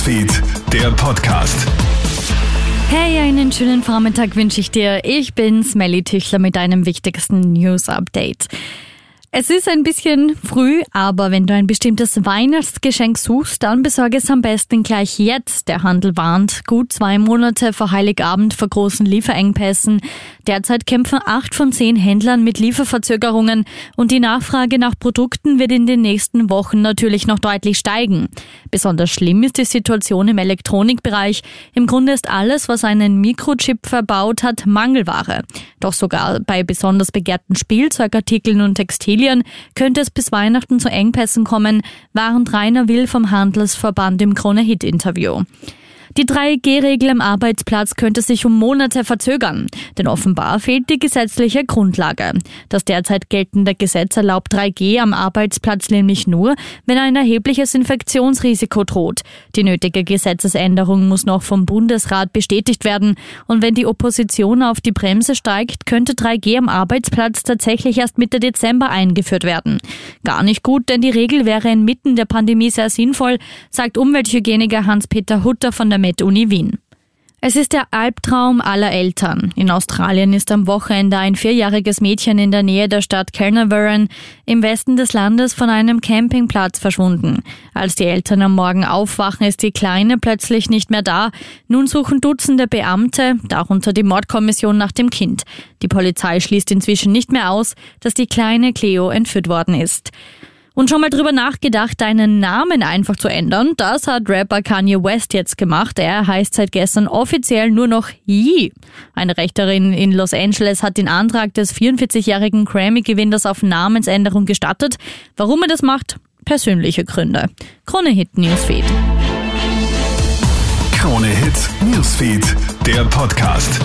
Newsfeed, der Podcast. Hey, einen schönen Vormittag wünsche ich dir. Ich bin Smelly Tüchler mit deinem wichtigsten News-Update. Es ist ein bisschen früh, aber wenn du ein bestimmtes Weihnachtsgeschenk suchst, dann besorge es am besten gleich jetzt. Der Handel warnt gut zwei Monate vor Heiligabend vor großen Lieferengpässen. Derzeit kämpfen acht von zehn Händlern mit Lieferverzögerungen und die Nachfrage nach Produkten wird in den nächsten Wochen natürlich noch deutlich steigen. Besonders schlimm ist die Situation im Elektronikbereich. Im Grunde ist alles, was einen Mikrochip verbaut hat, Mangelware. Doch sogar bei besonders begehrten Spielzeugartikeln und Textilien könnte es bis Weihnachten zu Engpässen kommen, warnt Rainer Will vom Handelsverband im Krone-Hit-Interview. Die 3G-Regel am Arbeitsplatz könnte sich um Monate verzögern, denn offenbar fehlt die gesetzliche Grundlage. Das derzeit geltende Gesetz erlaubt 3G am Arbeitsplatz nämlich nur, wenn ein erhebliches Infektionsrisiko droht. Die nötige Gesetzesänderung muss noch vom Bundesrat bestätigt werden und wenn die Opposition auf die Bremse steigt, könnte 3G am Arbeitsplatz tatsächlich erst Mitte Dezember eingeführt werden. Gar nicht gut, denn die Regel wäre inmitten der Pandemie sehr sinnvoll, sagt Umwelthygieniker Hans-Peter Hutter von der Med-Uni Wien. Es ist der Albtraum aller Eltern. In Australien ist am Wochenende ein vierjähriges Mädchen in der Nähe der Stadt Carnarvon im Westen des Landes von einem Campingplatz verschwunden. Als die Eltern am Morgen aufwachen, ist die Kleine plötzlich nicht mehr da. Nun suchen Dutzende Beamte, darunter die Mordkommission nach dem Kind. Die Polizei schließt inzwischen nicht mehr aus, dass die kleine Cleo entführt worden ist. Und schon mal drüber nachgedacht, deinen Namen einfach zu ändern? Das hat Rapper Kanye West jetzt gemacht. Er heißt seit gestern offiziell nur noch Yee. Eine Rechterin in Los Angeles hat den Antrag des 44-jährigen Grammy-Gewinners auf Namensänderung gestattet. Warum er das macht? Persönliche Gründe. Krone Hit Newsfeed. Krone Hit Newsfeed, der Podcast.